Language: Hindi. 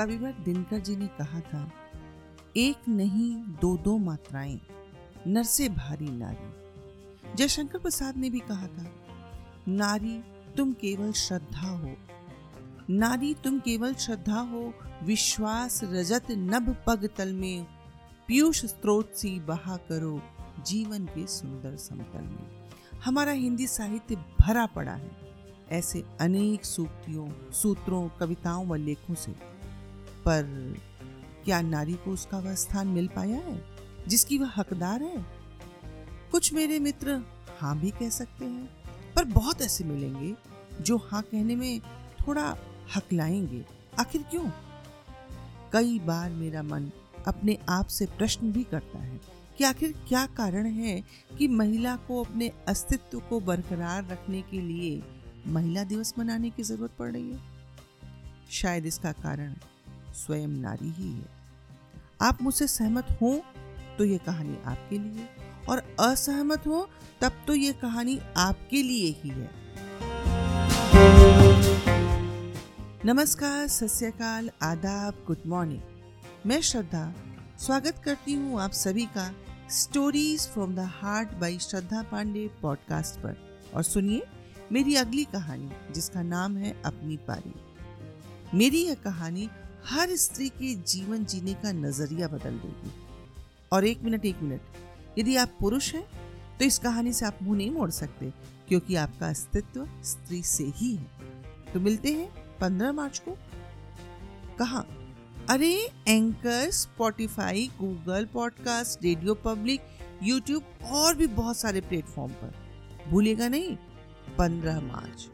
कविवर दिनकर जी ने कहा था, एक नहीं दो दो मात्राएँ नर से भारी नारी। जयशंकर प्रसाद ने भी कहा था, नारी, तुम केवल श्रद्धा हो। नारी, तुम केवल श्रद्धा हो, विश्वास रजत नभ पग तल में, पीयूष स्त्रोत सी बहा करो जीवन के सुंदर समतल में। हमारा हिंदी साहित्य भरा पड़ा है, ऐसे अनेक सूक्तियों, सूत्रों, कविताओं व लेखों से। पर क्या नारी को उसका वह स्थान मिल पाया है? जिसकी वह हकदार है? कुछ मेरे मित्र हाँ भी कह सकते हैं, पर बहुत ऐसे मिलेंगे जो हाँ कहने में थोड़ा हकलाएँगे आखिर क्यों? कई बार मेरा मन अपने आप से प्रश्न भी करता है कि आखिर क्या कारण है कि महिला को अपने अस्तित्व को बरकरार रखने के लिए महिला दिवस मनाने की ज़रूरत पड़ रही है? शायद इसका कारण स्वयं नारी ही है। आप मुझसे सहमत हो तो ये कहानी आपके लिए, और असहमत हो तब तो ये कहानी आपके लिए ही है। नमस्कार सत्यकाल आदाब, गुड मॉर्निंग। मैं श्रद्धा, स्वागत करती हूँ आप सभी का stories from the heart by Shraddha Pandey podcast पर। और सुनिए मेरी अगली कहानी, जिसका नाम है अपनी पारी। मेरी यह कहानी हर स्त्री के जीवन जीने का नज़रिया बदल देगी। और एक मिनट एक मिनट, यदि आप पुरुष हैं तो इस कहानी से आप मुँह नहीं मोड़ सकते, क्योंकि आपका अस्तित्व स्त्री से ही है। तो मिलते हैं पंद्रह मार्च को। कहा? अरे anchor Spotify Google podcast radio public YouTube और भी बहुत सारे प्लेटफॉर्म पर। भूलेगा नहीं, पंद्रह मार्च।